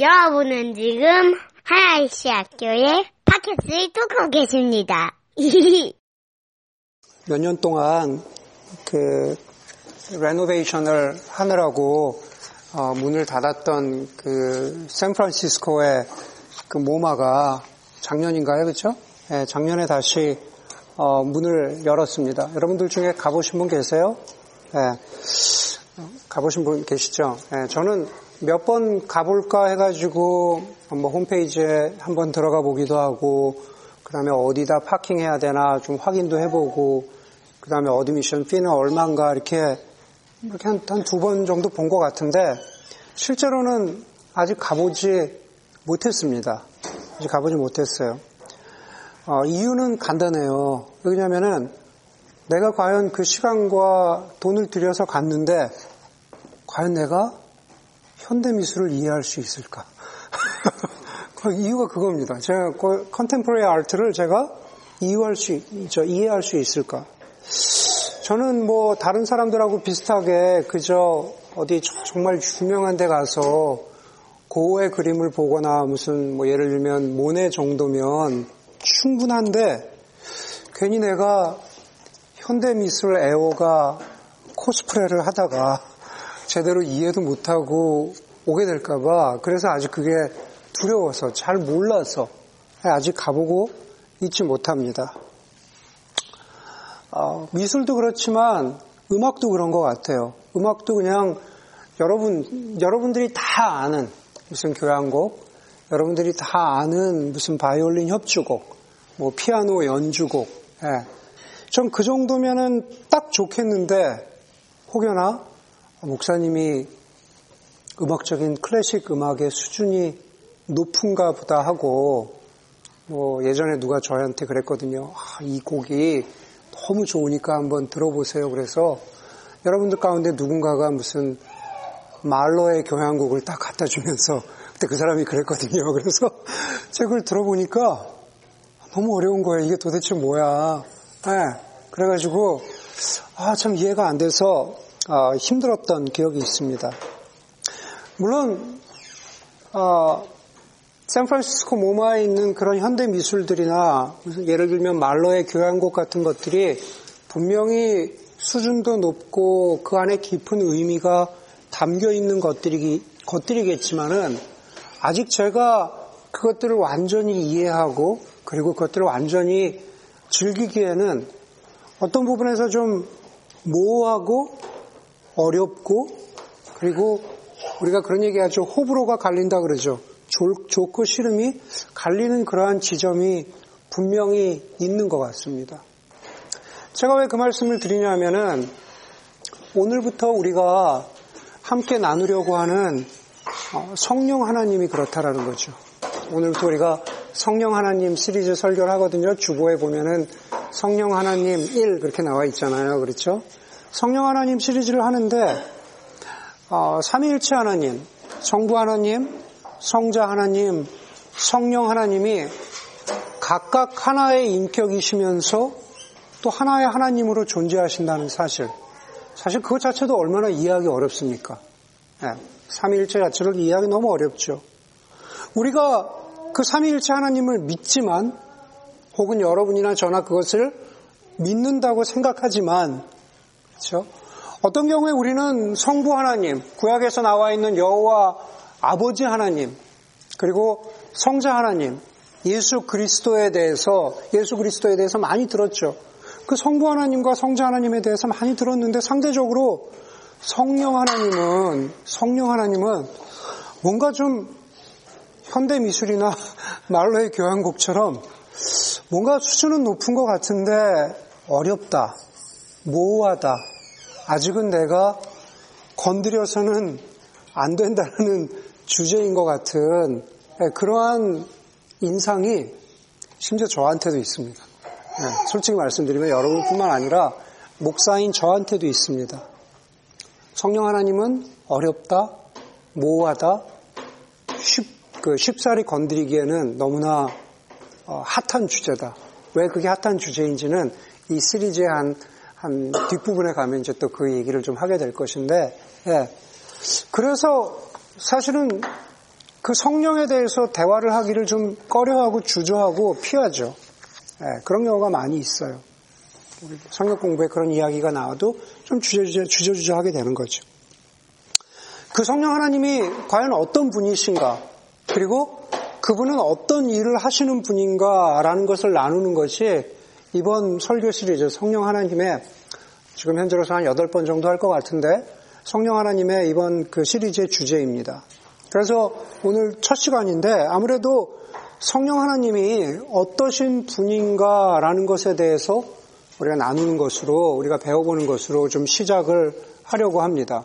여러분은 지금 하나이시 학교의 팟캐스트를 뚫고 계십니다. 몇 년 동안 그 레노베이션을 하느라고 어, 문을 닫았던 그 샌프란시스코의 그 모마가 작년인가요, 그렇죠? 네, 작년에 다시 어, 문을 열었습니다. 여러분들 중에 가보신 분 계세요? 네, 가보신 분 계시죠? 네, 저는 몇 번 가볼까 해가지고 뭐 홈페이지에 한번 들어가 보기도 하고 그 다음에 어디다 parking해야 되나 좀 확인도 해보고 그 다음에 admission fee는 얼마인가 이렇게 이렇게 한 두 번 정도 본 것 같은데 실제로는 아직 가보지 못했습니다. 아직 가보지 못했어요. 어, 이유는 간단해요. 왜냐면은 내가 과연 그 시간과 돈을 들여서 갔는데 과연 내가 현대 미술을 이해할 수 있을까? 그 이유가 그겁니다. 제가 컨템포레이 아트를 제가 이해할 수, 저, 이해할 수 있을까? 저는 뭐 다른 사람들하고 비슷하게 그저 어디 정말 유명한 데 가서 고의 그림을 보거나 무슨 뭐 예를 들면 모네 정도면 충분한데 괜히 내가 현대 미술 애호가 코스프레를 하다가 제대로 이해도 못하고 오게 될까봐 그래서 아직 그게 두려워서 잘 몰라서 아직 가보고 있지 못합니다. 어, 미술도 그렇지만 음악도 그런 것 같아요. 음악도 그냥 여러분 여러분들이 다 아는 무슨 교향곡, 여러분들이 다 아는 무슨 바이올린 협주곡, 뭐 피아노 연주곡, 예. 전그 정도면은 딱 좋겠는데 혹여나 목사님이 음악적인 클래식 음악의 수준이 높은가 보다 하고 뭐 예전에 누가 저한테 그랬거든요. 아, 이 곡이 너무 좋으니까 한번 들어보세요. 그래서 여러분들 가운데 누군가가 무슨 말로의 교향곡을 딱 갖다 주면서 그때 그 사람이 그랬거든요. 그래서 그걸 들어보니까 너무 어려운 거예요. 이게 도대체 뭐야. 네. 그래가지고 아, 참 이해가 안 돼서 아, 힘들었던 기억이 있습니다. 물론 어, 샌프란시스코 모마에 있는 그런 현대 미술들이나 예를 들면 말로의 교향곡 같은 것들이 분명히 수준도 높고 그 안에 깊은 의미가 담겨 있는 것들이, 것들이겠지만은 아직 제가 그것들을 완전히 이해하고 그리고 그것들을 완전히 즐기기에는 어떤 부분에서 좀 모호하고 어렵고 그리고 우리가 그런 얘기하죠. 호불호가 갈린다 그러죠. 좋고 싫음이 갈리는 그러한 지점이 분명히 있는 것 같습니다. 제가 왜 그 말씀을 드리냐면은 오늘부터 우리가 함께 나누려고 하는 어, 성령 하나님이 그렇다라는 거죠. 오늘부터 우리가 성령 하나님 시리즈 설교를 하거든요. 주보에 보면은 성령 하나님 1 그렇게 나와 있잖아요. 그렇죠? 성령 하나님 시리즈를 하는데 어, 삼위일체 하나님, 성부 하나님, 성자 하나님, 성령 하나님이 각각 하나의 인격이시면서 또 하나의 하나님으로 존재하신다는 사실. 사실 그것 자체도 얼마나 이해하기 어렵습니까? 네, 삼위일체 자체를 이해하기 너무 어렵죠. 우리가 그 삼위일체 하나님을 믿지만 혹은 여러분이나 저나 그것을 믿는다고 생각하지만 그렇죠? 어떤 경우에 우리는 성부 하나님, 구약에서 나와 있는 여호와 아버지 하나님, 그리고 성자 하나님, 예수 그리스도에 대해서, 예수 그리스도에 대해서 많이 들었죠. 그 성부 하나님과 성자 하나님에 대해서 많이 들었는데 상대적으로 성령 하나님은, 성령 하나님은 뭔가 좀 현대 미술이나 말로의 교향곡처럼 뭔가 수준은 높은 것 같은데 어렵다, 모호하다, 아직은 내가 건드려서는 안 된다는 주제인 것 같은 예, 그러한 인상이 심지어 저한테도 있습니다. 예, 솔직히 말씀드리면 여러분뿐만 아니라 목사인 저한테도 있습니다. 성령 하나님은 어렵다, 모호하다, 쉽, 그 쉽사리 건드리기에는 너무나 어, 핫한 주제다. 왜 그게 핫한 주제인지는 이 시리즈의 한, 한 뒷부분에 가면 이제 또 그 얘기를 좀 하게 될 것인데, 예. 그래서 사실은 그 성령에 대해서 대화를 하기를 좀 꺼려하고 주저하고 피하죠. 예, 그런 경우가 많이 있어요. 성경 공부에 그런 이야기가 나와도 좀 주저주저, 주저주저 하게 되는 거죠. 그 성령 하나님이 과연 어떤 분이신가, 그리고 그분은 어떤 일을 하시는 분인가라는 것을 나누는 것이 이번 설교 시리즈 성령 하나님의 지금 현재로서 한 8번 정도 할 것 같은데 성령 하나님의 이번 그 시리즈의 주제입니다. 그래서 오늘 첫 시간인데 아무래도 성령 하나님이 어떠신 분인가라는 것에 대해서 우리가 나누는 것으로 우리가 배워보는 것으로 좀 시작을 하려고 합니다.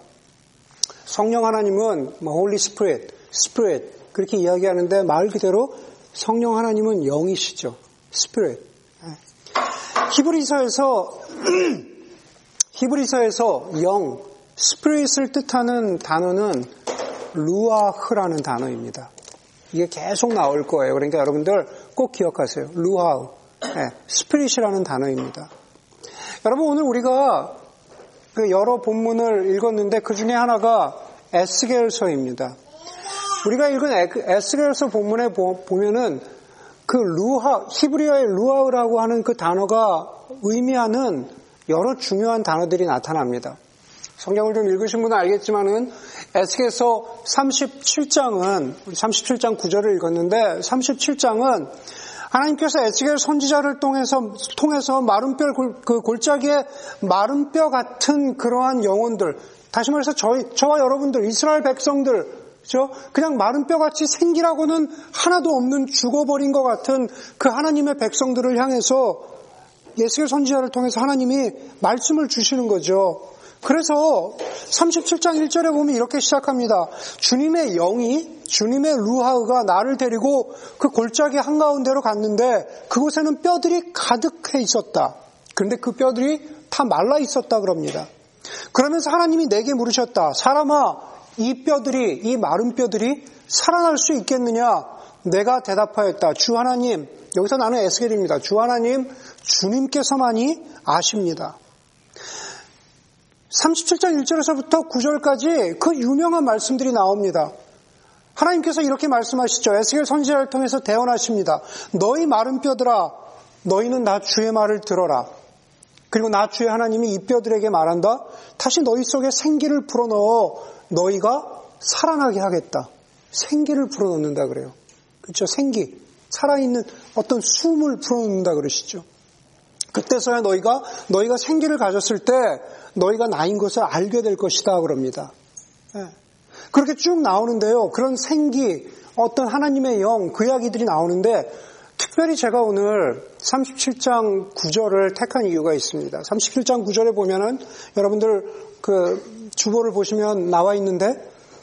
성령 하나님은 뭐 Holy Spirit, Spirit 그렇게 이야기하는데 말 그대로 성령 하나님은 영이시죠. Spirit. 히브리어에서 히브리어에서 영, spirit을 뜻하는 단어는 루아흐라는 단어입니다. 이게 계속 나올 거예요. 그러니까 여러분들 꼭 기억하세요. 루아흐, 네, spirit이라는 단어입니다. 여러분 오늘 우리가 그 여러 본문을 읽었는데 그 중에 하나가 에스겔서입니다. 우리가 읽은 에스겔서 본문에 보면은 그 루하, 히브리어의 루아우라고 하는 그 단어가 의미하는 여러 중요한 단어들이 나타납니다. 성경을 좀 읽으신 분은 알겠지만은 에스겔서 37장은 37장 9절을 읽었는데 37장은 하나님께서 에스겔 선지자를 통해서 통해서 마른 뼈, 그 골짜기에 마른 뼈 같은 그러한 영혼들, 다시 말해서 저희 저와 여러분들 이스라엘 백성들, 그죠? 그냥 마른 뼈같이 생기라고는 하나도 없는 죽어버린 것 같은 그 하나님의 백성들을 향해서 예수의 선지자를 통해서 하나님이 말씀을 주시는 거죠. 그래서 37장 1절에 보면 이렇게 시작합니다. 주님의 영이 주님의 루하우가 나를 데리고 그 골짜기 한가운데로 갔는데 그곳에는 뼈들이 가득해 있었다. 그런데 그 뼈들이 다 말라 있었다 그럽니다. 그러면서 하나님이 내게 물으셨다. 사람아, 이 뼈들이, 이 마른 뼈들이 살아날 수 있겠느냐? 내가 대답하였다. 주 하나님, 여기서 나는 에스겔입니다. 주 하나님, 주님께서만이 아십니다. 37장 1절에서부터 9절까지 그 유명한 말씀들이 나옵니다. 하나님께서 이렇게 말씀하시죠. 에스겔 선지자를 통해서 대언하십니다. 너희 마른 뼈들아, 너희는 나 주의 말을 들어라. 그리고 나 주의 하나님이 이 뼈들에게 말한다. 다시 너희 속에 생기를 불어넣어 너희가 살아나게 하겠다. 생기를 불어넣는다 그래요. 그렇죠? 생기. 살아있는 어떤 숨을 불어넣는다 그러시죠. 그때서야 너희가 너희가 생기를 가졌을 때 너희가 나인 것을 알게 될 것이다 그럽니다. 예. 그렇게 쭉 나오는데요. 그런 생기, 어떤 하나님의 영, 그 이야기들이 나오는데 특별히 제가 오늘 37장 9절을 택한 이유가 있습니다. 37장 9절에 보면은 여러분들 그 주보를 보시면 나와 있는데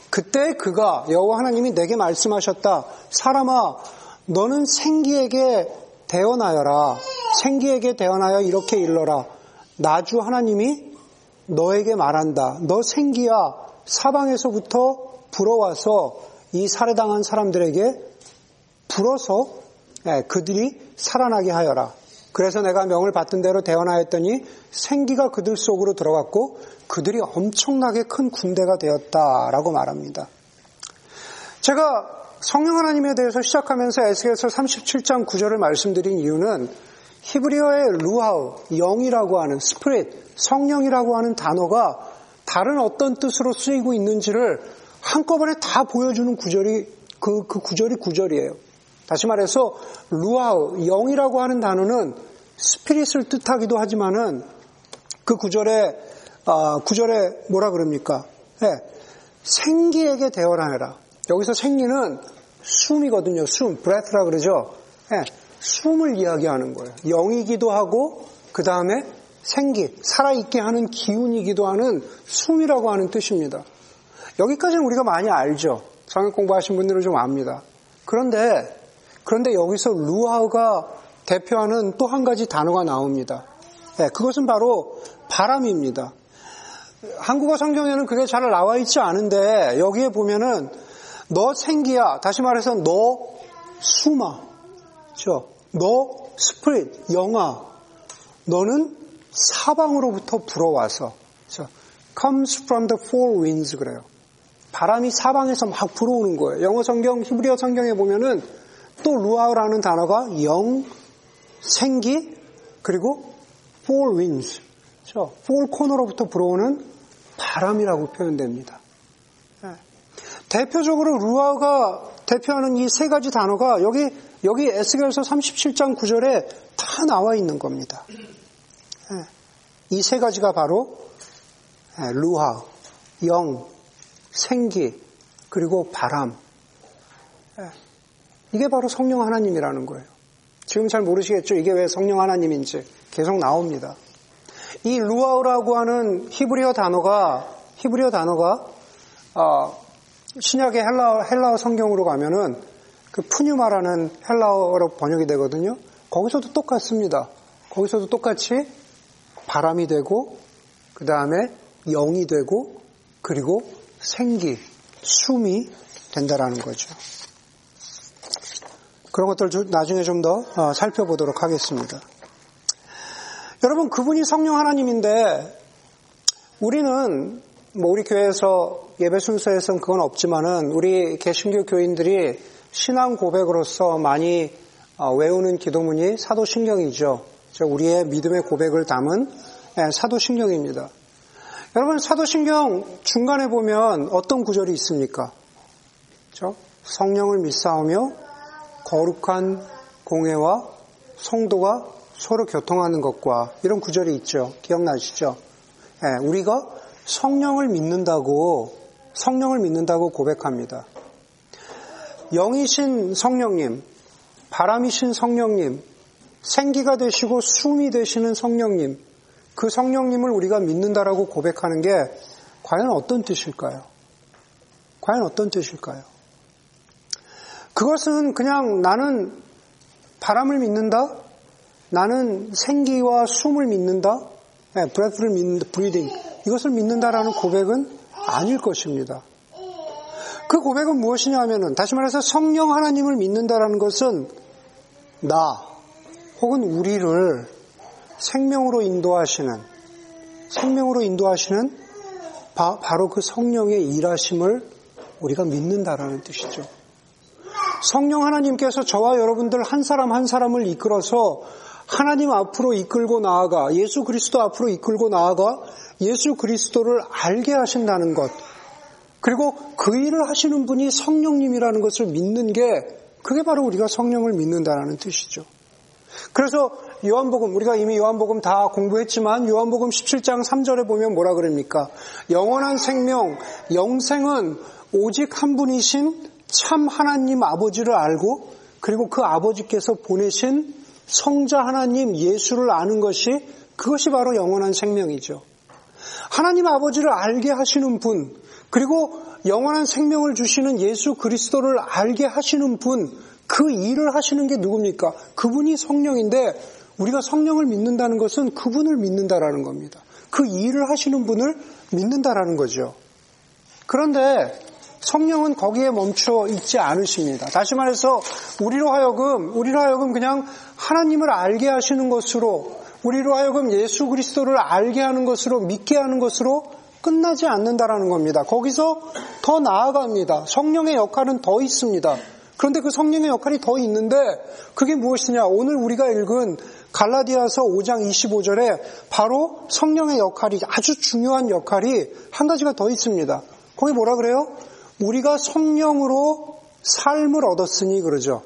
그때 그가 여호와 하나님이 내게 말씀하셨다. 사람아, 너는 생기에게 대언하여라. 생기에게 대언하여 이렇게 일러라. 나주 하나님이 너에게 말한다. 너 생기야 사방에서부터 불어와서 이 살해당한 사람들에게 불어서 예, 그들이 살아나게 하여라. 그래서 내가 명을 받던 대로 대언하였더니 생기가 그들 속으로 들어갔고 그들이 엄청나게 큰 군대가 되었다라고 말합니다. 제가 성령 하나님에 대해서 시작하면서 에스겔서 37장 9절을 말씀드린 이유는 히브리어의 루아흐, 영이라고 하는 spirit, 성령이라고 하는 단어가 다른 어떤 뜻으로 쓰이고 있는지를 한꺼번에 다 보여주는 구절이 그, 그 구절이 구절이에요. 다시 말해서 루하우, 영이라고 하는 단어는 스피릿을 뜻하기도 하지만은 그 구절에 아, 구절에 뭐라 그럽니까? 네, 생기에게 대언하여라. 여기서 생리는 숨이거든요. 숨, breath라 그러죠. 네, 숨을 이야기하는 거예요. 영이기도 하고 그 다음에 생기, 살아있게 하는 기운이기도 하는 숨이라고 하는 뜻입니다. 여기까지는 우리가 많이 알죠. 성역 공부하신 분들은 좀 압니다. 그런데 그런데 여기서 루하우가 대표하는 또 한 가지 단어가 나옵니다. 네, 그것은 바로 바람입니다. 한국어 성경에는 그게 잘 나와 있지 않은데 여기에 보면은 너 생기야. 다시 말해서 너 숨아. 그렇죠? 너 spirit, 영아. 너는 사방으로부터 불어와서 그렇죠? comes from the four winds 그래요. 바람이 사방에서 막 불어오는 거예요. 영어 성경, 히브리어 성경에 보면은 또 루아흐라는 단어가 영, 생기, 그리고 four winds. 그렇죠? four 코너로부터 불어오는 바람이라고 표현됩니다. 네. 대표적으로 루아우가 대표하는 이 세 가지 단어가 여기 여기 에스겔서 37장 9절에 다 나와 있는 겁니다. 네. 이세 가지가 바로 네, 루하, 영, 생기, 그리고 바람. 이게 바로 성령 하나님이라는 거예요. 지금 잘 모르시겠죠? 이게 왜 성령 하나님인지 계속 나옵니다. 이 루아우라고 하는 히브리어 단어가 히브리어 단어가 어, 신약의 헬라어, 헬라어 성경으로 가면은 그 푸뉴마라는 헬라어로 번역이 되거든요. 거기서도 똑같습니다. 거기서도 똑같이 바람이 되고 그 다음에 영이 되고 그리고 생기, 숨이 된다라는 거죠. 그런 것들 나중에 좀더 어, 살펴보도록 하겠습니다. 여러분 그분이 성령 하나님인데 우리는 뭐 우리 교회에서 예배 순서에서는 그건 없지만은 우리 개신교 교인들이 신앙 고백으로서 많이 어, 외우는 기도문이 사도신경이죠. 우리의 믿음의 고백을 담은 예, 사도신경입니다. 여러분 사도신경 중간에 보면 어떤 구절이 있습니까? 그렇죠? 성령을 믿사오며 거룩한 공예와 성도가 서로 교통하는 것과 이런 구절이 있죠. 기억나시죠? 예, 우리가 성령을 믿는다고 성령을 믿는다고 고백합니다. 영이신 성령님, 바람이신 성령님, 생기가 되시고 숨이 되시는 성령님, 그 성령님을 우리가 믿는다라고 고백하는 게 과연 어떤 뜻일까요? 과연 어떤 뜻일까요? 그것은 그냥 나는 바람을 믿는다? 나는 생기와 숨을 믿는다? 네, breath를 믿는다, breathing. 이것을 믿는다라는 고백은 아닐 것입니다. 그 고백은 무엇이냐 하면은, 다시 말해서 성령 하나님을 믿는다라는 것은 나, 혹은 우리를 생명으로 인도하시는, 생명으로 인도하시는 바, 바로 그 성령의 일하심을 우리가 믿는다라는 뜻이죠. 성령 하나님께서 저와 여러분들 한 사람 한 사람을 이끌어서 하나님 앞으로 이끌고 나아가 예수 그리스도 앞으로 이끌고 나아가 예수 그리스도를 알게 하신다는 것. 그리고 그 일을 하시는 분이 성령님이라는 것을 믿는 게 그게 바로 우리가 성령을 믿는다라는 뜻이죠. 그래서 요한복음 우리가 이미 요한복음 다 공부했지만 요한복음 17장 3절에 보면 뭐라 그럽니까? 영원한 생명, 영생은 오직 한 분이신 참 하나님 아버지를 알고 그리고 그 아버지께서 보내신 성자 하나님 예수를 아는 것이 그것이 바로 영원한 생명이죠. 하나님 아버지를 알게 하시는 분, 그리고 영원한 생명을 주시는 예수 그리스도를 알게 하시는 분, 그 일을 하시는 게 누굽니까? 그분이 성령인데 우리가 성령을 믿는다는 것은 그분을 믿는다라는 겁니다. 그 일을 하시는 분을 믿는다라는 거죠. 그런데 성령은 거기에 멈춰 있지 않으십니다. 다시 말해서 우리로 하여금 우리로 하여금 그냥 하나님을 알게 하시는 것으로 우리로 하여금 예수 그리스도를 알게 하는 것으로 믿게 하는 것으로 끝나지 않는다라는 겁니다. 거기서 더 나아갑니다. 성령의 역할은 더 있습니다. 그런데 그 성령의 역할이 더 있는데 그게 무엇이냐? 오늘 우리가 읽은 갈라디아서 5장 25절에 바로 성령의 역할이 아주 중요한 역할이 한 가지가 더 있습니다. 거기 뭐라 그래요? 우리가 성령으로 삶을 얻었으니 그러죠.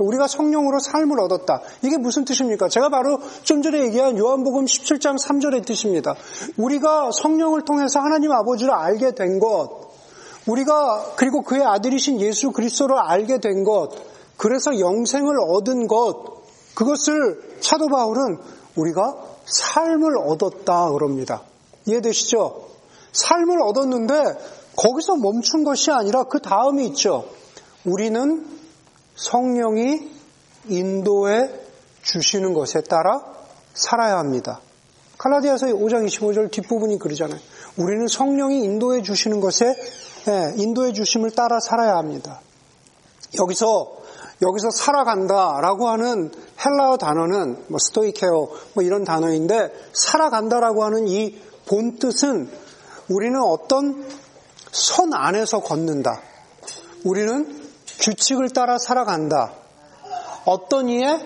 우리가 성령으로 삶을 얻었다. 이게 무슨 뜻입니까? 제가 바로 좀 전에 얘기한 요한복음 17장 3절의 뜻입니다. 우리가 성령을 통해서 하나님 아버지를 알게 된 것, 우리가 그리고 그의 아들이신 예수 그리스도를 알게 된 것, 그래서 영생을 얻은 것, 그것을 사도 바울은 우리가 삶을 얻었다 그럽니다. 이해되시죠? 삶을 얻었는데 거기서 멈춘 것이 아니라 그 다음이 있죠. 우리는 성령이 인도해 주시는 것에 따라 살아야 합니다. 칼라디아서 5장 25절 뒷부분이 그러잖아요. 우리는 성령이 인도해 주시는 것에 예, 인도해 주심을 따라 살아야 합니다. 여기서 여기서 살아간다라고 하는 헬라어 단어는 뭐 스토이케어 뭐 이런 단어인데 살아간다라고 하는 이 본 뜻은 우리는 어떤 선 안에서 걷는다. 우리는 규칙을 따라 살아간다. 어떤 이의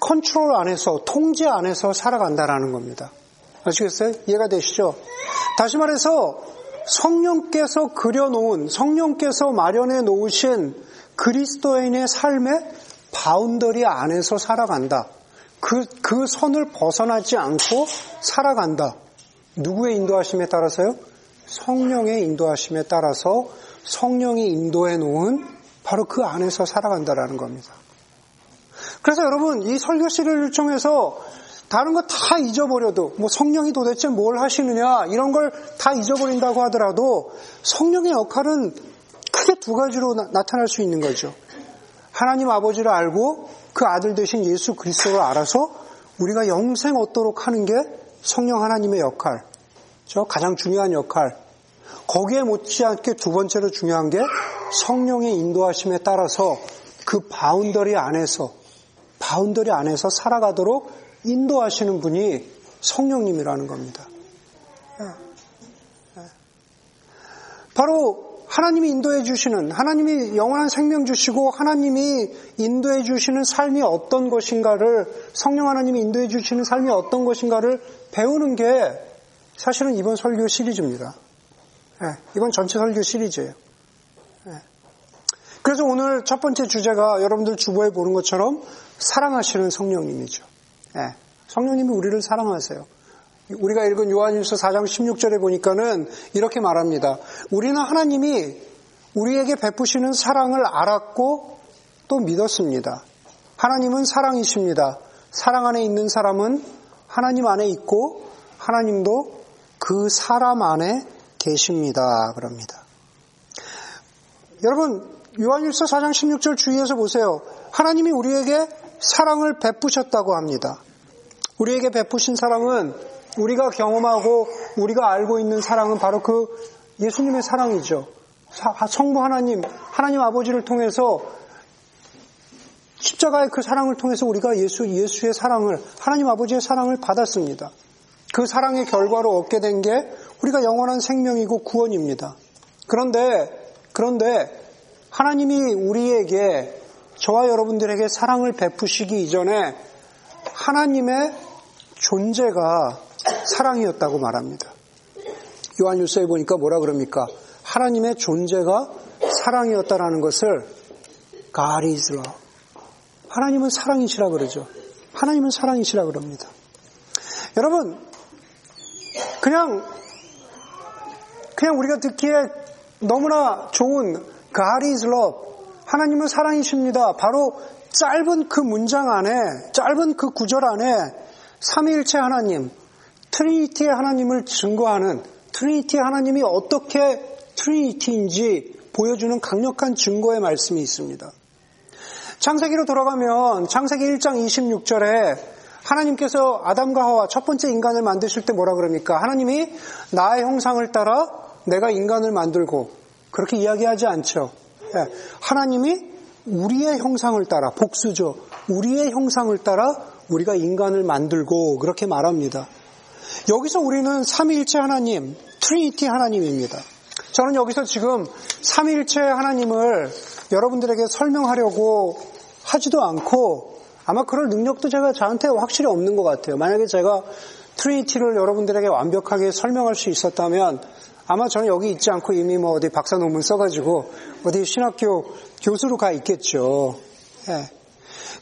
컨트롤 안에서, 통제 안에서 살아간다라는 겁니다. 아시겠어요? 이해가 되시죠? 다시 말해서 성령께서 그려놓은, 성령께서 마련해 놓으신 그리스도인의 삶의 boundary 안에서 살아간다. 그, 그 선을 벗어나지 않고 살아간다. 누구의 인도하심에 따라서요? 성령의 인도하심에 따라서 성령이 인도해 놓은 바로 그 안에서 살아간다라는 겁니다. 그래서 여러분 이 설교 시리를 통해서 다른 거 다 잊어버려도 뭐 성령이 도대체 뭘 하시느냐 이런 걸 다 잊어버린다고 하더라도 성령의 역할은 크게 두 가지로 나, 타날수 있는 거죠. 하나님 아버지를 알고 그 아들 되신 예수 그리스도를 알아서 우리가 영생 얻도록 하는 게 성령 하나님의 역할. 저 가장 중요한 역할. 거기에 못지않게 두 번째로 중요한 게 성령의 인도하심에 따라서 그 boundary 안에서 boundary 안에서 살아가도록 인도하시는 분이 성령님이라는 겁니다. 예. 예. 바로 하나님이 인도해 주시는 하나님이 영원한 생명 주시고 하나님이 인도해 주시는 삶이 어떤 것인가를 성령 하나님이 인도해 주시는 삶이 어떤 것인가를 배우는 게 사실은 이번 설교 시리즈입니다. 네, 이번 전체 설교 시리즈예요. 네. 그래서 오늘 첫 번째 주제가 여러분들 주보에 보는 것처럼 사랑하시는 성령님이죠. 네, 성령님이 우리를 사랑하세요. 우리가 읽은 요한일서 4장 16절에 보니까는 이렇게 말합니다. 우리는 하나님이 우리에게 베푸시는 사랑을 알았고 또 믿었습니다. 하나님은 사랑이십니다. 사랑 안에 있는 사람은 하나님 안에 있고 하나님도 그 사람 안에 계십니다. 그럽니다. 여러분, 요한일서 4장 16절 주의해서 보세요. 하나님이 우리에게 사랑을 베푸셨다고 합니다. 우리에게 베푸신 사랑은 우리가 경험하고 우리가 알고 있는 사랑은 바로 그 예수님의 사랑이죠. 성부 하나님, 하나님 아버지를 통해서 십자가의 그 사랑을 통해서 우리가 예수, 예수의 사랑을, 하나님 아버지의 사랑을 받았습니다. 그 사랑의 결과로 얻게 된 게 우리가 영원한 생명이고 구원입니다. 그런데, 그런데 하나님이 우리에게 저와 여러분들에게 사랑을 베푸시기 이전에 하나님의 존재가 사랑이었다고 말합니다. 요한일서에 보니까 뭐라 그럽니까? 하나님의 존재가 사랑이었다라는 것을 God is love. 하나님은 사랑이시라 그러죠. 하나님은 사랑이시라 그럽니다. 여러분, 그냥 그냥 우리가 듣기에 너무나 좋은 God is love. 하나님은 사랑이십니다. 바로 짧은 그 문장 안에, 짧은 그 구절 안에 삼위일체 하나님, Trinity의 하나님을 증거하는 Trinity의 하나님이 어떻게 Trinity인지 보여주는 강력한 증거의 말씀이 있습니다. 창세기로 돌아가면 창세기 1장 26절에 하나님께서 아담과 하와 첫 번째 인간을 만드실 때 뭐라 그럽니까? 하나님이 나의 형상을 따라 내가 인간을 만들고 그렇게 이야기하지 않죠. 예, 하나님이 우리의 형상을 따라 복수죠. 우리의 형상을 따라 우리가 인간을 만들고 그렇게 말합니다. 여기서 우리는 삼위일체 하나님, Trinity 하나님입니다. 저는 여기서 지금 삼위일체 하나님을 여러분들에게 설명하려고 하지도 않고 아마 그럴 능력도 제가 저한테 확실히 없는 것 같아요. 만약에 제가 Trinity를 여러분들에게 완벽하게 설명할 수 있었다면 아마 저는 여기 있지 않고 이미 뭐 어디 박사 논문 써가지고 어디 신학교 교수로 가 있겠죠. 예.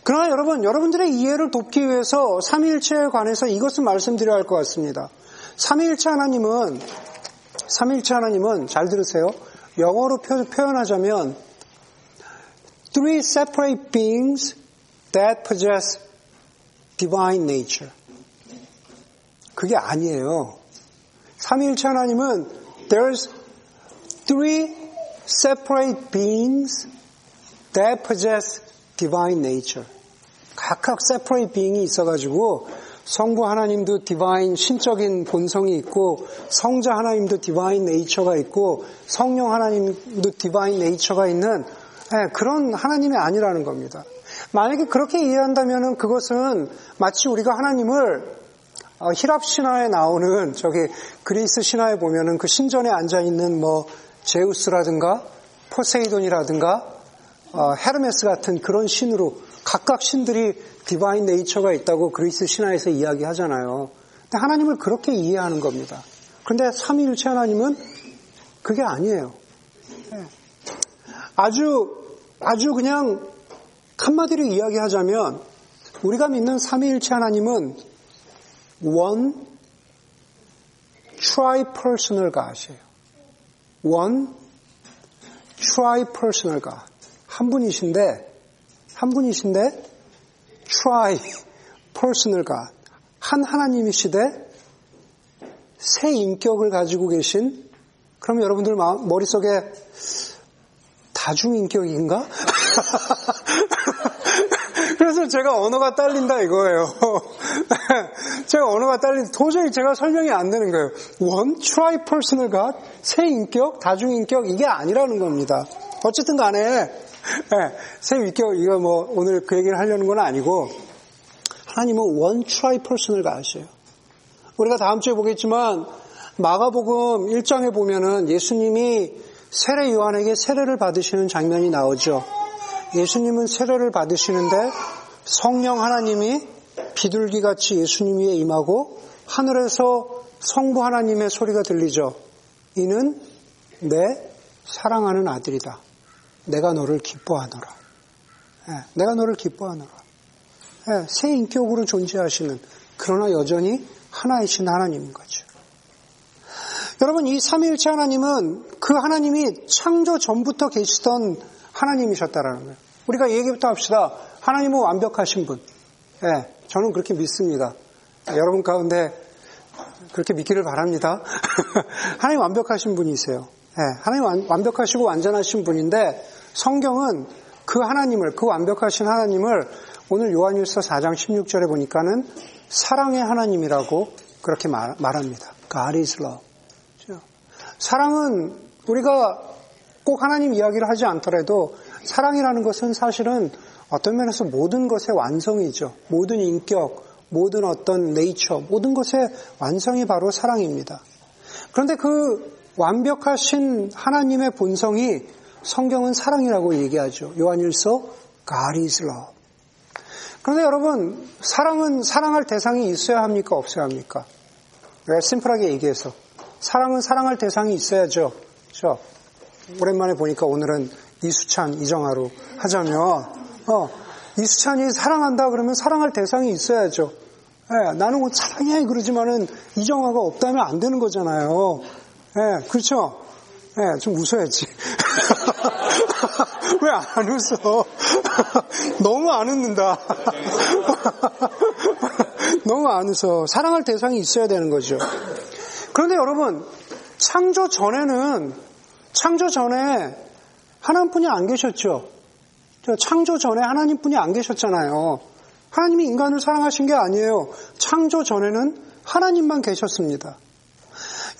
그러나 여러분, 여러분들의 이해를 돕기 위해서 삼위일체에 관해서 이것을 말씀드려야 할 것 같습니다. 삼위일체 하나님은 삼위일체 하나님은 잘 들으세요. 영어로 표 현하자면 three separate beings that possess divine nature. 그게 아니에요. 삼위일체 하나님은 there's three separate beings that possess divine nature. 각각 separate being이 있어가지고 성부 하나님도 divine 신적인 본성이 있고 성자 하나님도 divine nature가 있고 성령 하나님도 divine nature가 있는 네, 그런 하나님이 아니라는 겁니다. 만약에 그렇게 이해한다면 그것은 마치 우리가 하나님을 어, 히랍 신화에 나오는 저기 그리스 신화에 보면은 그 신전에 앉아 있는 뭐 제우스라든가 포세이돈이라든가 어, 헤르메스 같은 그런 신으로 각각 신들이 디바인 네이처가 있다고 그리스 신화에서 이야기하잖아요. 근데 하나님을 그렇게 이해하는 겁니다. 그런데 삼위일체 하나님은 그게 아니에요. 예. 아주 아주 그냥 한마디로 이야기하자면 우리가 믿는 삼위일체 하나님은 one tri-personal God이에요. one tri-personal God. 한 분이신데 한 분이신데 tri-personal God. 한 하나님이시되 새 인격을 가지고 계신 그럼 여러분들 머릿속에 다중인격인가? 그래서 제가 언어가 딸린다 이거예요. 제가 언어가 딸린 도저히 제가 설명이 안 되는 거예요. one tri-personal God, 세 인격, 다중 인격 이게 아니라는 겁니다. 어쨌든 간에 네, 세 인격 이거 뭐 오늘 그 얘기를 하려는 건 아니고 하나님은 one tri-personal God이에요. 우리가 다음 주에 보겠지만 마가복음 1장에 보면은 예수님이 세례 요한에게 세례를 받으시는 장면이 나오죠. 예수님은 세례를 받으시는데 성령 하나님이 비둘기 같이 예수님 위에 임하고 하늘에서 성부 하나님의 소리가 들리죠. 이는 내 사랑하는 아들이다. 내가 너를 기뻐하노라. 네, 내가 너를 기뻐하노라. 네, 새 인격으로 존재하시는 그러나 여전히 하나이신 하나님인 거죠. 여러분 이 삼위일체 하나님은 그 하나님이 창조 전부터 계시던 하나님이셨다라는 거예요. 우리가 얘기부터 합시다. 하나님은 완벽하신 분. 예, 저는 그렇게 믿습니다. 여러분 가운데 그렇게 믿기를 바랍니다. 하나님 완벽하신 분이세요. 예, 하나님 완벽하시고 완전하신 분인데 성경은 그 하나님을 그 완벽하신 하나님을 오늘 요한일서 4장 16절에 보니까는 사랑의 하나님이라고 그렇게 말, 합니다 God is love. 사랑은 우리가 꼭 하나님 이야기를 하지 않더라도 사랑이라는 것은 사실은 어떤 면에서 모든 것의 완성이죠. 모든 인격, 모든 어떤 네이처, 모든 것의 완성이 바로 사랑입니다. 그런데 그 완벽하신 하나님의 본성이 성경은 사랑이라고 얘기하죠. 요한일서 God is love. 그런데 여러분, 사랑은 사랑할 대상이 있어야 합니까? 없어야 합니까? 왜 심플하게 얘기해서 사랑은 사랑할 대상이 있어야죠. 그렇죠? 오랜만에 보니까 오늘은 이수찬, 이정아로 하자면, 어, 이수찬이 사랑한다 그러면 사랑할 대상이 있어야죠. 예, 나는 뭐 사랑해 그러지만은 이정아가 없다면 안 되는 거잖아요. 예, 그렇죠? 예, 좀 웃어야지. 왜 안 웃어? 너무 안 웃는다. 너무 안 웃어. 사랑할 대상이 있어야 되는 거죠. 그런데 여러분, 창조 전에는, 창조 전에 하나님뿐이 안 계셨죠. 창조 전에 하나님뿐이 안 계셨잖아요. 하나님이 인간을 사랑하신 게 아니에요. 창조 전에는 하나님만 계셨습니다.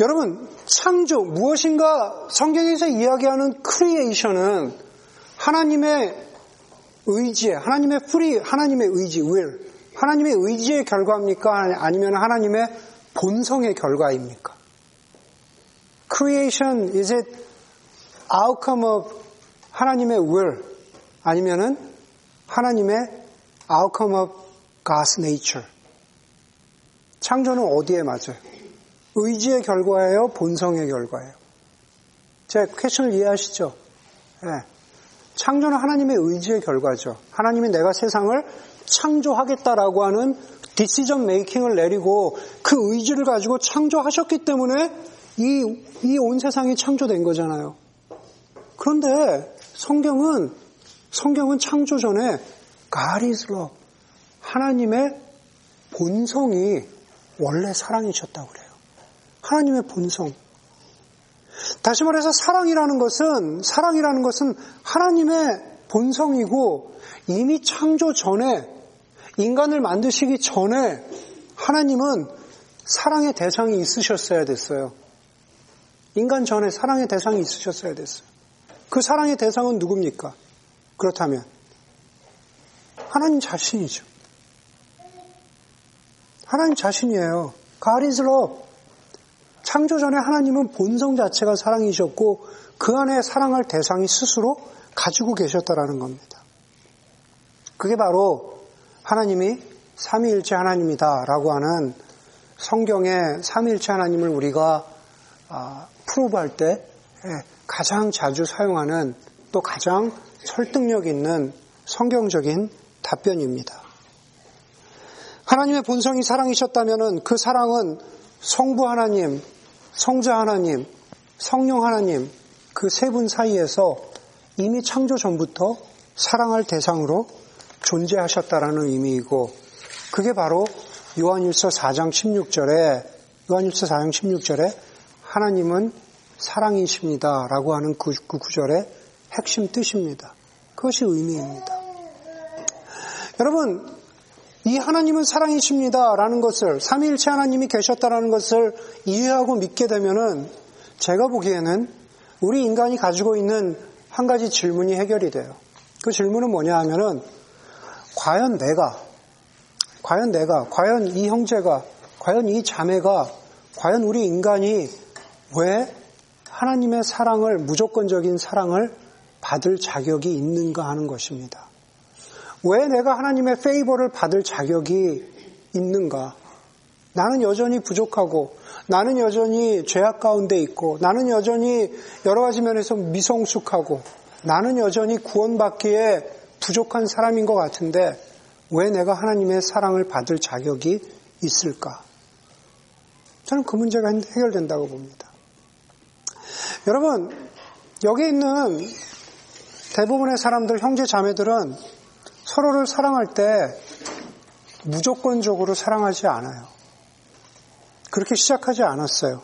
여러분, 창조, 무엇인가 성경에서 이야기하는 creation은 하나님의 의지에, 하나님의 free, 하나님의 의지, will, 하나님의 의지의 결과입니까? 아니면 하나님의 본성의 결과입니까? Creation is it outcome of 하나님의 will 아니면은 하나님의 outcome of God's nature. 창조는 어디에 맞아요? 의지의 결과예요? 본성의 결과예요? 제 퀘션을 이해하시죠? 네. 창조는 하나님의 의지의 결과죠. 하나님이 내가 세상을 창조하겠다라고 하는 디시전 메이킹을 내리고 그 의지를 가지고 창조하셨기 때문에 이, 이 온 세상이 창조된 거잖아요. 그런데 성경은, 성경은 창조 전에 love. 하나님의 본성이 원래 사랑이셨다고 그래요. 하나님의 본성. 다시 말해서 사랑이라는 것은, 사랑이라는 것은 하나님의 본성이고 이미 창조 전에 인간을 만드시기 전에 하나님은 사랑의 대상이 있으셨어야 됐어요. 인간 전에 사랑의 대상이 있으셨어야 됐어요. 그 사랑의 대상은 누굽니까? 그렇다면 하나님 자신이죠. 하나님 자신이에요. Love. 창조 전에 하나님은 본성 자체가 사랑이셨고 그 안에 사랑할 대상이 스스로 가지고 계셨다라는 겁니다. 그게 바로 하나님이 삼위일체 하나님이다라고 하는 성경의 삼위일체 하나님을 우리가 아, 프로브할 때 예, 가장 자주 사용하는 또 가장 설득력 있는 성경적인 답변입니다. 하나님의 본성이 사랑이셨다면 그 사랑은 성부 하나님, 성자 하나님, 성령 하나님 그 세 분 사이에서 이미 창조 전부터 사랑할 대상으로 존재하셨다라는 의미이고 그게 바로 요한일서 4장 16절에 요한일서 4장 16절에 하나님은 사랑이십니다 라고 하는 그, 그 구절의 핵심 뜻입니다. 그것이 의미입니다. 여러분 이 하나님은 사랑이십니다라는 것을 삼위일체 하나님이 계셨다라는 것을 이해하고 믿게 되면은 제가 보기에는 우리 인간이 가지고 있는 한 가지 질문이 해결이 돼요. 그 질문은 뭐냐 하면은 과연 내가 과연 내가 과연 이 형제가 과연 이 자매가 과연 우리 인간이 왜 하나님의 사랑을 무조건적인 사랑을 받을 자격이 있는가 하는 것입니다. 왜 내가 하나님의 페이버를 받을 자격이 있는가? 나는 여전히 부족하고, 나는 여전히 죄악 가운데 있고, 나는 여전히 여러 가지 면에서 미성숙하고, 나는 여전히 구원받기에 부족한 사람인 것 같은데, 왜 내가 하나님의 사랑을 받을 자격이 있을까? 저는 그 문제가 해결된다고 봅니다. 여러분, 여기 있는 대부분의 사람들, 형제 자매들은 서로를 사랑할 때 무조건적으로 사랑하지 않아요. 그렇게 시작하지 않았어요.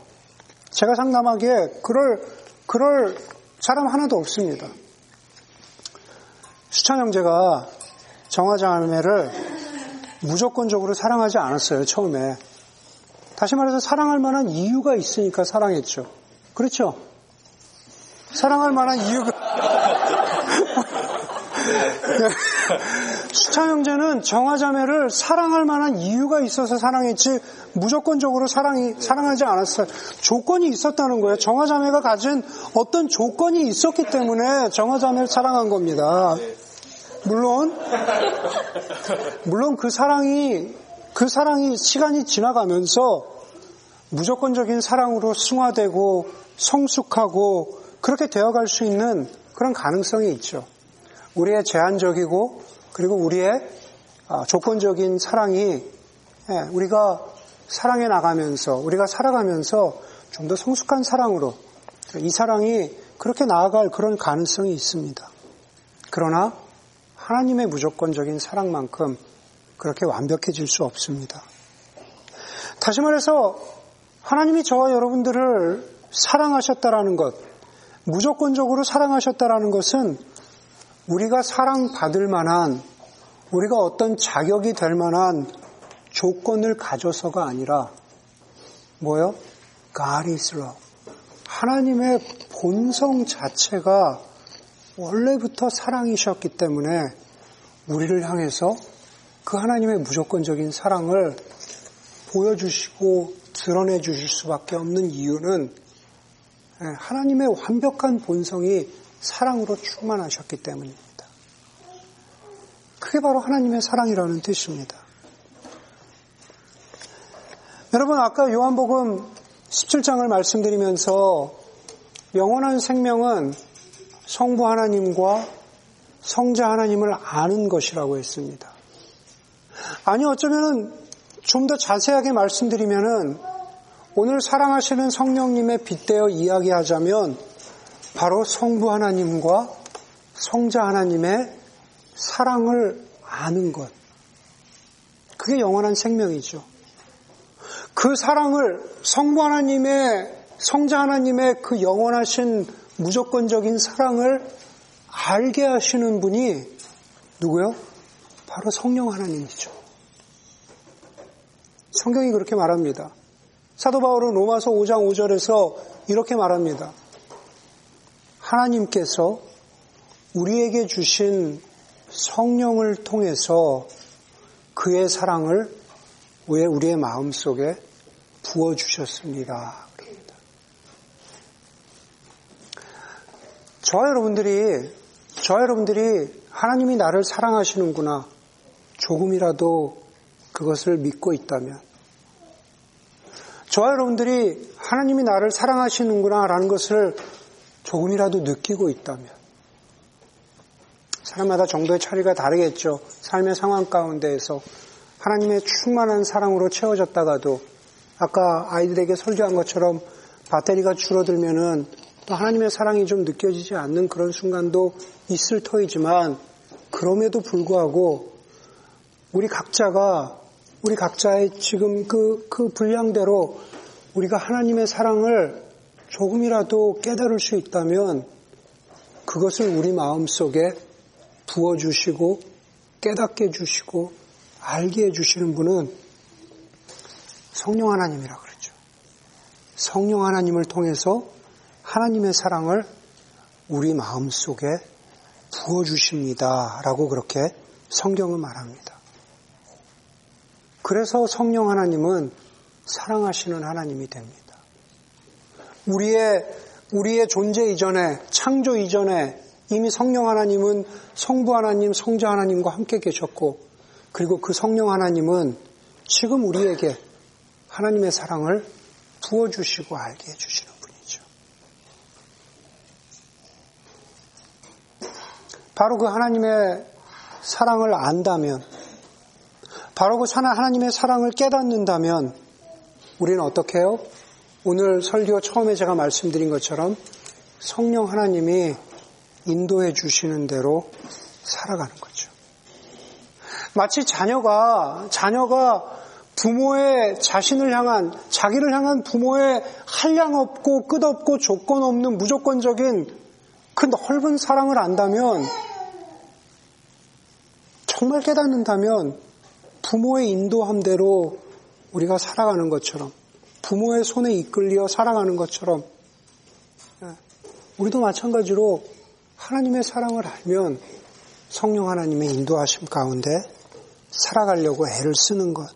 제가 상담하기에 그럴, 그럴 사람 하나도 없습니다. 수찬 형제가 정화자매를 무조건적으로 사랑하지 않았어요, 처음에. 다시 말해서 사랑할 만한 이유가 있으니까 사랑했죠. 그렇죠? 사랑할 만한 이유가. 수찬 형제는 정화자매를 사랑할 만한 이유가 있어서 사랑했지 무조건적으로 사랑이 사랑하지 않았어요. 조건이 있었다는 거예요. 정화자매가 가진 어떤 조건이 있었기 때문에 정화자매를 사랑한 겁니다. 물론 물론 그 사랑이 그 사랑이 시간이 지나가면서 무조건적인 사랑으로 승화되고 성숙하고 그렇게 되어갈 수 있는 그런 가능성이 있죠. 우리의 제한적이고 그리고 우리의 아, 조건적인 사랑이 예, 우리가 사랑해 나가면서 우리가 살아가면서 좀 더 성숙한 사랑으로 이 사랑이 그렇게 나아갈 그런 가능성이 있습니다. 그러나 하나님의 무조건적인 사랑만큼 그렇게 완벽해질 수 없습니다. 다시 말해서 하나님이 저와 여러분들을 사랑하셨다라는 것, 무조건적으로 사랑하셨다라는 것은 우리가 사랑받을 만한 우리가 어떤 자격이 될 만한 조건을 가져서가 아니라 뭐요? God is love. 하나님의 본성 자체가 원래부터 사랑이셨기 때문에 우리를 향해서 그 하나님의 무조건적인 사랑을 보여주시고 드러내 주실 수밖에 없는 이유는 하나님의 완벽한 본성이 사랑으로 충만하셨기 때문입니다. 그게 바로 하나님의 사랑이라는 뜻입니다. 여러분, 아까 요한복음 17장을 말씀드리면서 영원한 생명은 성부 하나님과 성자 하나님을 아는 것이라고 했습니다. 아니, 어쩌면 좀 더 자세하게 말씀드리면은 오늘 사랑하시는 성령님의 빗대어 이야기하자면 바로 성부 하나님과 성자 하나님의 사랑을 아는 것. 그게 영원한 생명이죠. 그 사랑을 성부 하나님의 성자 하나님의 그 영원하신 무조건적인 사랑을 알게 하시는 분이 누구요? 바로 성령 하나님이죠. 성경이 그렇게 말합니다. 사도 바울은 로마서 5장 5절에서 이렇게 말합니다. 하나님께서 우리에게 주신 성령을 통해서 그의 사랑을 우리의 마음 속에 부어 주셨습니다. 저 여러분들이 저 여러분들이 하나님이 나를 사랑하시는구나 조금이라도 그것을 믿고 있다면, 저와 여러분들이 하나님이 나를 사랑하시는구나 라는 것을 조금이라도 느끼고 있다면, 사람마다 정도의 차이가 다르겠죠. 삶의 상황 가운데에서 하나님의 충만한 사랑으로 채워졌다가도 아까 아이들에게 설교한 것처럼 배터리가 줄어들면은 또 하나님의 사랑이 좀 느껴지지 않는 그런 순간도 있을 터이지만 그럼에도 불구하고 우리 각자가 우리 각자의 지금 그, 그 분량대로 우리가 하나님의 사랑을 조금이라도 깨달을 수 있다면 그것을 우리 마음 속에 부어주시고 깨닫게 해주시고 알게 해주시는 분은 성령 하나님이라 그러죠. 성령 하나님을 통해서 하나님의 사랑을 우리 마음 속에 부어주십니다. 라고 그렇게 성경은 말합니다. 그래서 성령 하나님은 사랑하시는 하나님이 됩니다. 우리의, 우리의 존재 이전에, 창조 이전에 이미 성령 하나님은 성부 하나님, 성자 하나님과 함께 계셨고, 그리고 그 성령 하나님은 지금 우리에게 하나님의 사랑을 부어 주시고 알게 해 주시는 분이죠. 바로 그 하나님의 사랑을 안다면, 바로 그 하나님의 사랑을 깨닫는다면, 우리는 어떻게 해요? 오늘 설교 처음에 제가 말씀드린 것처럼 성령 하나님이 인도해 주시는 대로 살아가는 거죠. 마치 자녀가, 자녀가 부모의 자신을 향한, 자기를 향한 부모의 한량 없고 끝없고 조건 없는 무조건적인 그 넓은 사랑을 안다면, 정말 깨닫는다면 부모의 인도함대로 우리가 살아가는 것처럼, 부모의 손에 이끌려 살아가는 것처럼, 예, 우리도 마찬가지로 하나님의 사랑을 알면 성령 하나님의 인도하심 가운데 살아가려고 애를 쓰는 것.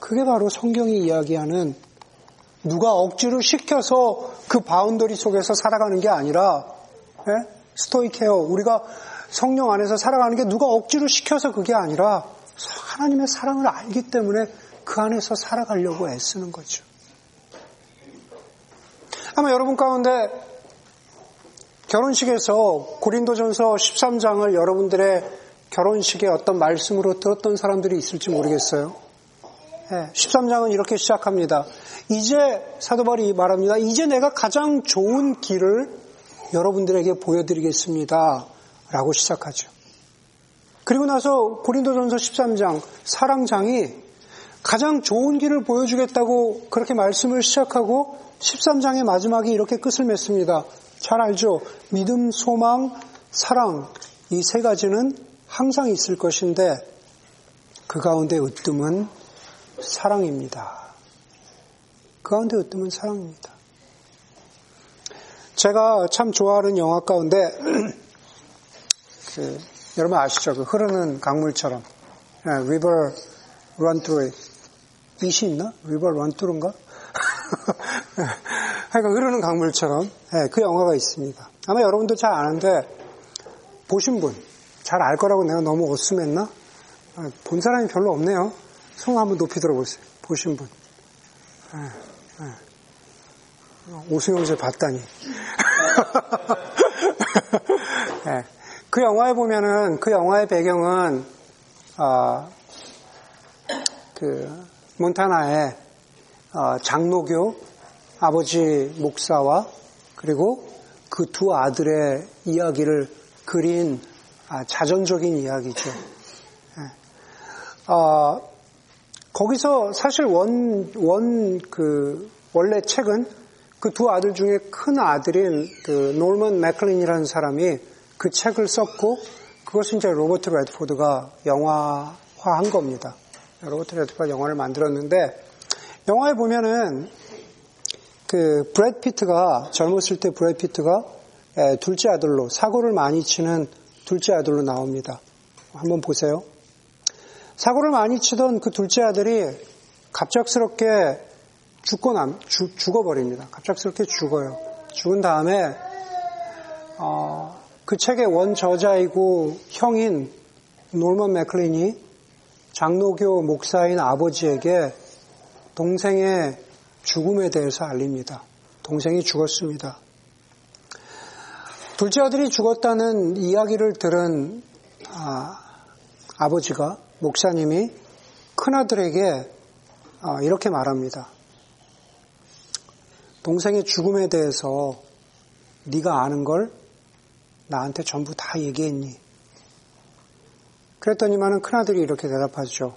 그게 바로 성경이 이야기하는 누가 억지로 시켜서 그 boundary 속에서 살아가는 게 아니라 예? στοιχέω 우리가 성령 안에서 살아가는 게 누가 억지로 시켜서 그게 아니라 하나님의 사랑을 알기 때문에 그 안에서 살아가려고 애쓰는 거죠. 아마 여러분 가운데 결혼식에서 고린도전서 13장을 여러분들의 결혼식의 어떤 말씀으로 들었던 사람들이 있을지 모르겠어요. 13장은 이렇게 시작합니다. 이제 사도 바울이 말합니다. 이제 내가 가장 좋은 길을 여러분들에게 보여드리겠습니다. 라고 시작하죠. 그리고 나서 고린도전서 13장 사랑장이 가장 좋은 길을 보여주겠다고 그렇게 말씀을 시작하고 13장의 마지막에 이렇게 끝을 맺습니다. 잘 알죠? 믿음, 소망, 사랑 이 세 가지는 항상 있을 것인데 그 가운데 으뜸은 사랑입니다. 그 가운데 으뜸은 사랑입니다. 제가 참 좋아하는 영화 가운데 그, 여러분 아시죠? 그 흐르는 강물처럼 네, River Run Through It 이시 있나? River Run Through인가? 하여간 흐르는 강물처럼 네, 그 영화가 있습니다. 아마 여러분도 잘 아는데 보신 분, 잘 알 거라고 내가 너무 어수했나? 아, 본 사람이 별로 없네요. 손 한번 높이 들어보세요. 보신 분. 오승영 씨 봤다니. 네. 그 영화에 보면은 그 영화의 배경은 어, 그 몬타나의 어, 장로교 아버지 목사와 그리고 그 두 아들의 이야기를 그린 아, 자전적인 이야기죠. 예. 어, 거기서 사실 원, 원, 그, 원래 책은 그 두 아들 중에 큰 아들인 그 노먼 맥클린이라는 사람이 그 책을 썼고 그것은 이제 로버트 레드포드가 영화화한 겁니다. 로버트 레드포드가 영화를 만들었는데 영화에 보면은 그 브래드 피트가 젊었을 때 브래드 피트가 둘째 아들로 사고를 많이 치는 둘째 아들로 나옵니다. 한번 보세요. 사고를 많이 치던 그 둘째 아들이 갑작스럽게 죽고 남, 죽, 죽어버립니다. 갑작스럽게 죽어요. 죽은 다음에 어, 그 책의 원저자이고 형인 놀먼 맥클린이 장로교 목사인 아버지에게 동생의 죽음에 대해서 알립니다. 동생이 죽었습니다. 둘째 아들이 죽었다는 이야기를 들은 아, 아버지가 목사님이 큰아들에게 아, 이렇게 말합니다. 동생의 죽음에 대해서 네가 아는 걸 나한테 전부 다 얘기했니? 그랬더니만은 큰아들이 이렇게 대답하죠.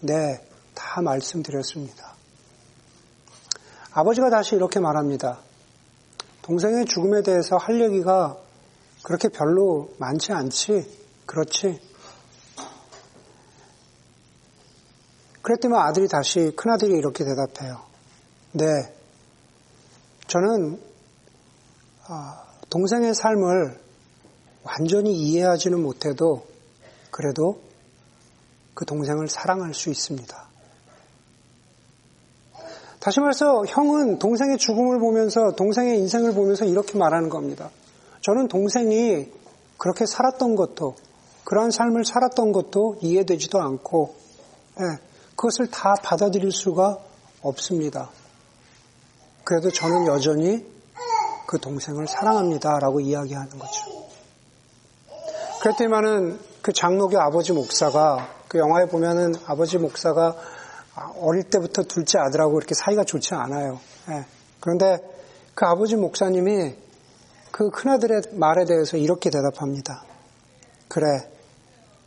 네, 다 말씀드렸습니다. 아버지가 다시 이렇게 말합니다. 동생의 죽음에 대해서 할 얘기가 그렇게 별로 많지 않지? 그렇지? 그랬더니 아들이 다시, 큰아들이 이렇게 대답해요. 네. 저는, 아, 동생의 삶을 완전히 이해하지는 못해도 그래도 그 동생을 사랑할 수 있습니다. 다시 말해서 형은 동생의 죽음을 보면서 동생의 인생을 보면서 이렇게 말하는 겁니다. 저는 동생이 그렇게 살았던 것도 그러한 삶을 살았던 것도 이해되지도 않고 예, 그것을 다 받아들일 수가 없습니다. 그래도 저는 여전히 그 동생을 사랑합니다라고 이야기하는 거죠. 그랬더니만은 그 장로교 아버지 목사가 그 영화에 보면은 아버지 목사가 어릴 때부터 둘째 아들하고 이렇게 사이가 좋지 않아요. 예. 그런데 그 아버지 목사님이 그 큰아들의 말에 대해서 이렇게 대답합니다. 그래,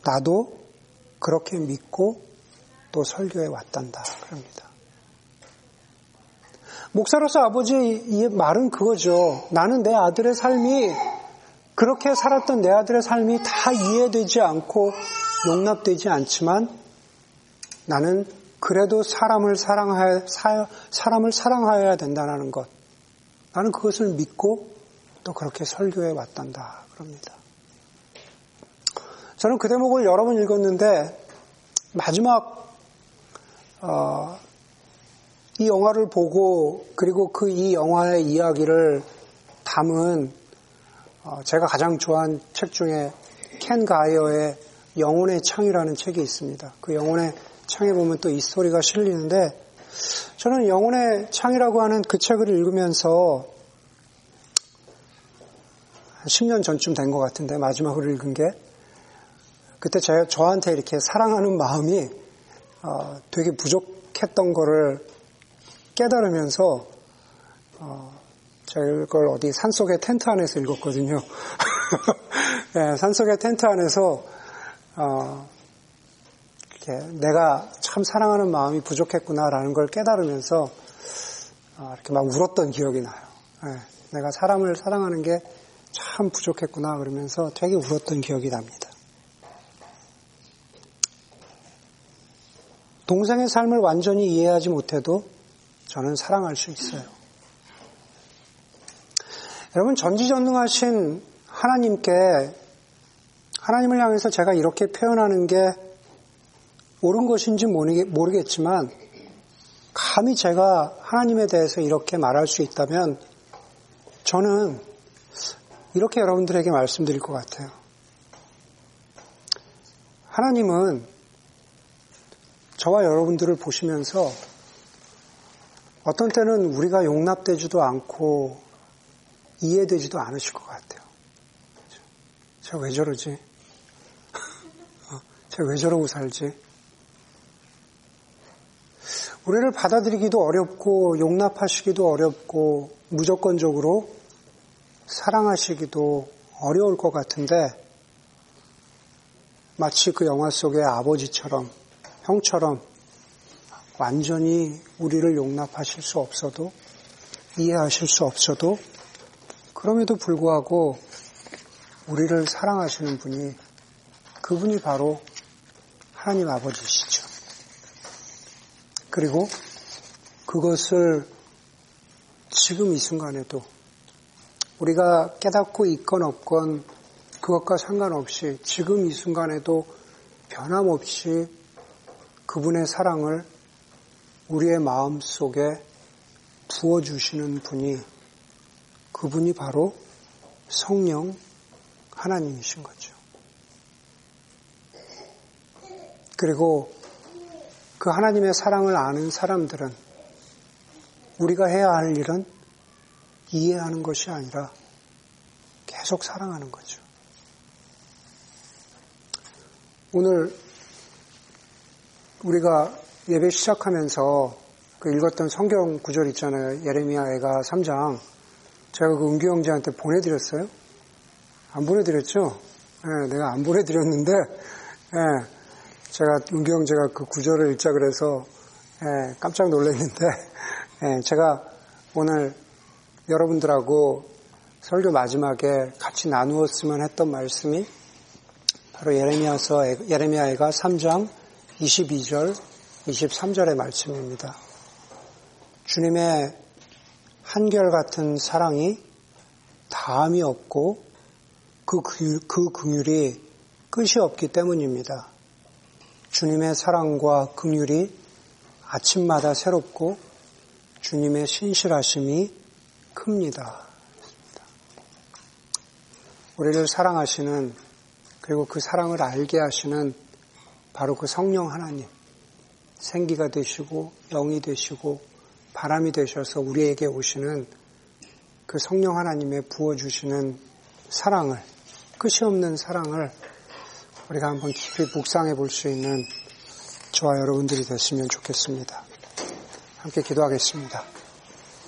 나도 그렇게 믿고 또 설교에 왔단다. 그럽니다. 목사로서 아버지의 말은 그거죠. 나는 내 아들의 삶이 그렇게 살았던 내 아들의 삶이 다 이해되지 않고 용납되지 않지만 나는 그래도 사람을 사랑하여, 사람을 사랑하여야 된다는 것. 나는 그것을 믿고 또 그렇게 설교해 왔단다. 그럽니다. 저는 그 대목을 여러 번 읽었는데 마지막 어, 이 영화를 보고 그리고 그 이 영화의 이야기를 담은 어, 제가 가장 좋아하는 책 중에 켄 가이어의 영혼의 창이라는 책이 있습니다. 그 영혼의 창에 보면 또 이 스토리가 실리는데 저는 영혼의 창이라고 하는 그 책을 읽으면서 한 10년 전쯤 된 것 같은데 마지막으로 읽은 게 그때 제가 저한테 이렇게 사랑하는 마음이 어, 되게 부족했던 거를 깨달으면서 어, 제가 이걸 어디 산속의 텐트 안에서 읽었거든요. 네, 산속의 텐트 안에서 어, 내가 참 사랑하는 마음이 부족했구나라는 걸 깨달으면서 어, 이렇게 막 울었던 기억이 나요. 네, 내가 사람을 사랑하는 게 참 부족했구나 그러면서 되게 울었던 기억이 납니다. 동생의 삶을 완전히 이해하지 못해도 저는 사랑할 수 있어요. 여러분 전지전능하신 하나님께 하나님을 향해서 제가 이렇게 표현하는 게 옳은 것인지 모르겠지만 감히 제가 하나님에 대해서 이렇게 말할 수 있다면 저는 이렇게 여러분들에게 말씀드릴 것 같아요. 하나님은 저와 여러분들을 보시면서 어떤 때는 우리가 용납되지도 않고 이해되지도 않으실 것 같아요. 제가 왜 저러지? 어, 제가 왜 저러고 살지? 우리를 받아들이기도 어렵고 용납하시기도 어렵고 무조건적으로 사랑하시기도 어려울 것 같은데 마치 그 영화 속의 아버지처럼 형처럼 완전히 우리를 용납하실 수 없어도 이해하실 수 없어도 그럼에도 불구하고 우리를 사랑하시는 분이 그분이 바로 하나님 아버지시죠. 그리고 그것을 지금 이 순간에도 우리가 깨닫고 있건 없건 그것과 상관없이 지금 이 순간에도 변함없이 그분의 사랑을 우리의 마음 속에 부어주시는 분이 그분이 바로 성령 하나님이신 거죠. 그리고 그 하나님의 사랑을 아는 사람들은 우리가 해야 할 일은 이해하는 것이 아니라 계속 사랑하는 거죠. 오늘 우리가 예배 시작하면서 그 읽었던 성경 구절 있잖아요. 예레미야 애가 3장. 제가 그 은규 형제한테 보내드렸어요? 안 보내드렸죠? 네, 내가 안 보내드렸는데, 네, 제가 은규 형제가 그 구절을 읽자 그래서 네, 깜짝 놀랐는데, 제가 오늘 여러분들하고 설교 마지막에 같이 나누었으면 했던 말씀이 바로 예레미야서 예레미야가 3장 22절 23절의 말씀입니다. 주님의 한결같은 사랑이 다함이 없고 그, 그 긍휼이 끝이 없기 때문입니다. 주님의 사랑과 긍휼이 아침마다 새롭고 주님의 신실하심이 큽니다. 우리를 사랑하시는 그리고 그 사랑을 알게 하시는 바로 그 성령 하나님, 생기가 되시고 영이 되시고 바람이 되셔서 우리에게 오시는 그 성령 하나님의 부어주시는 사랑을, 끝이 없는 사랑을 우리가 한번 깊이 묵상해 볼 수 있는 저와 여러분들이 됐으면 좋겠습니다. 함께 기도하겠습니다.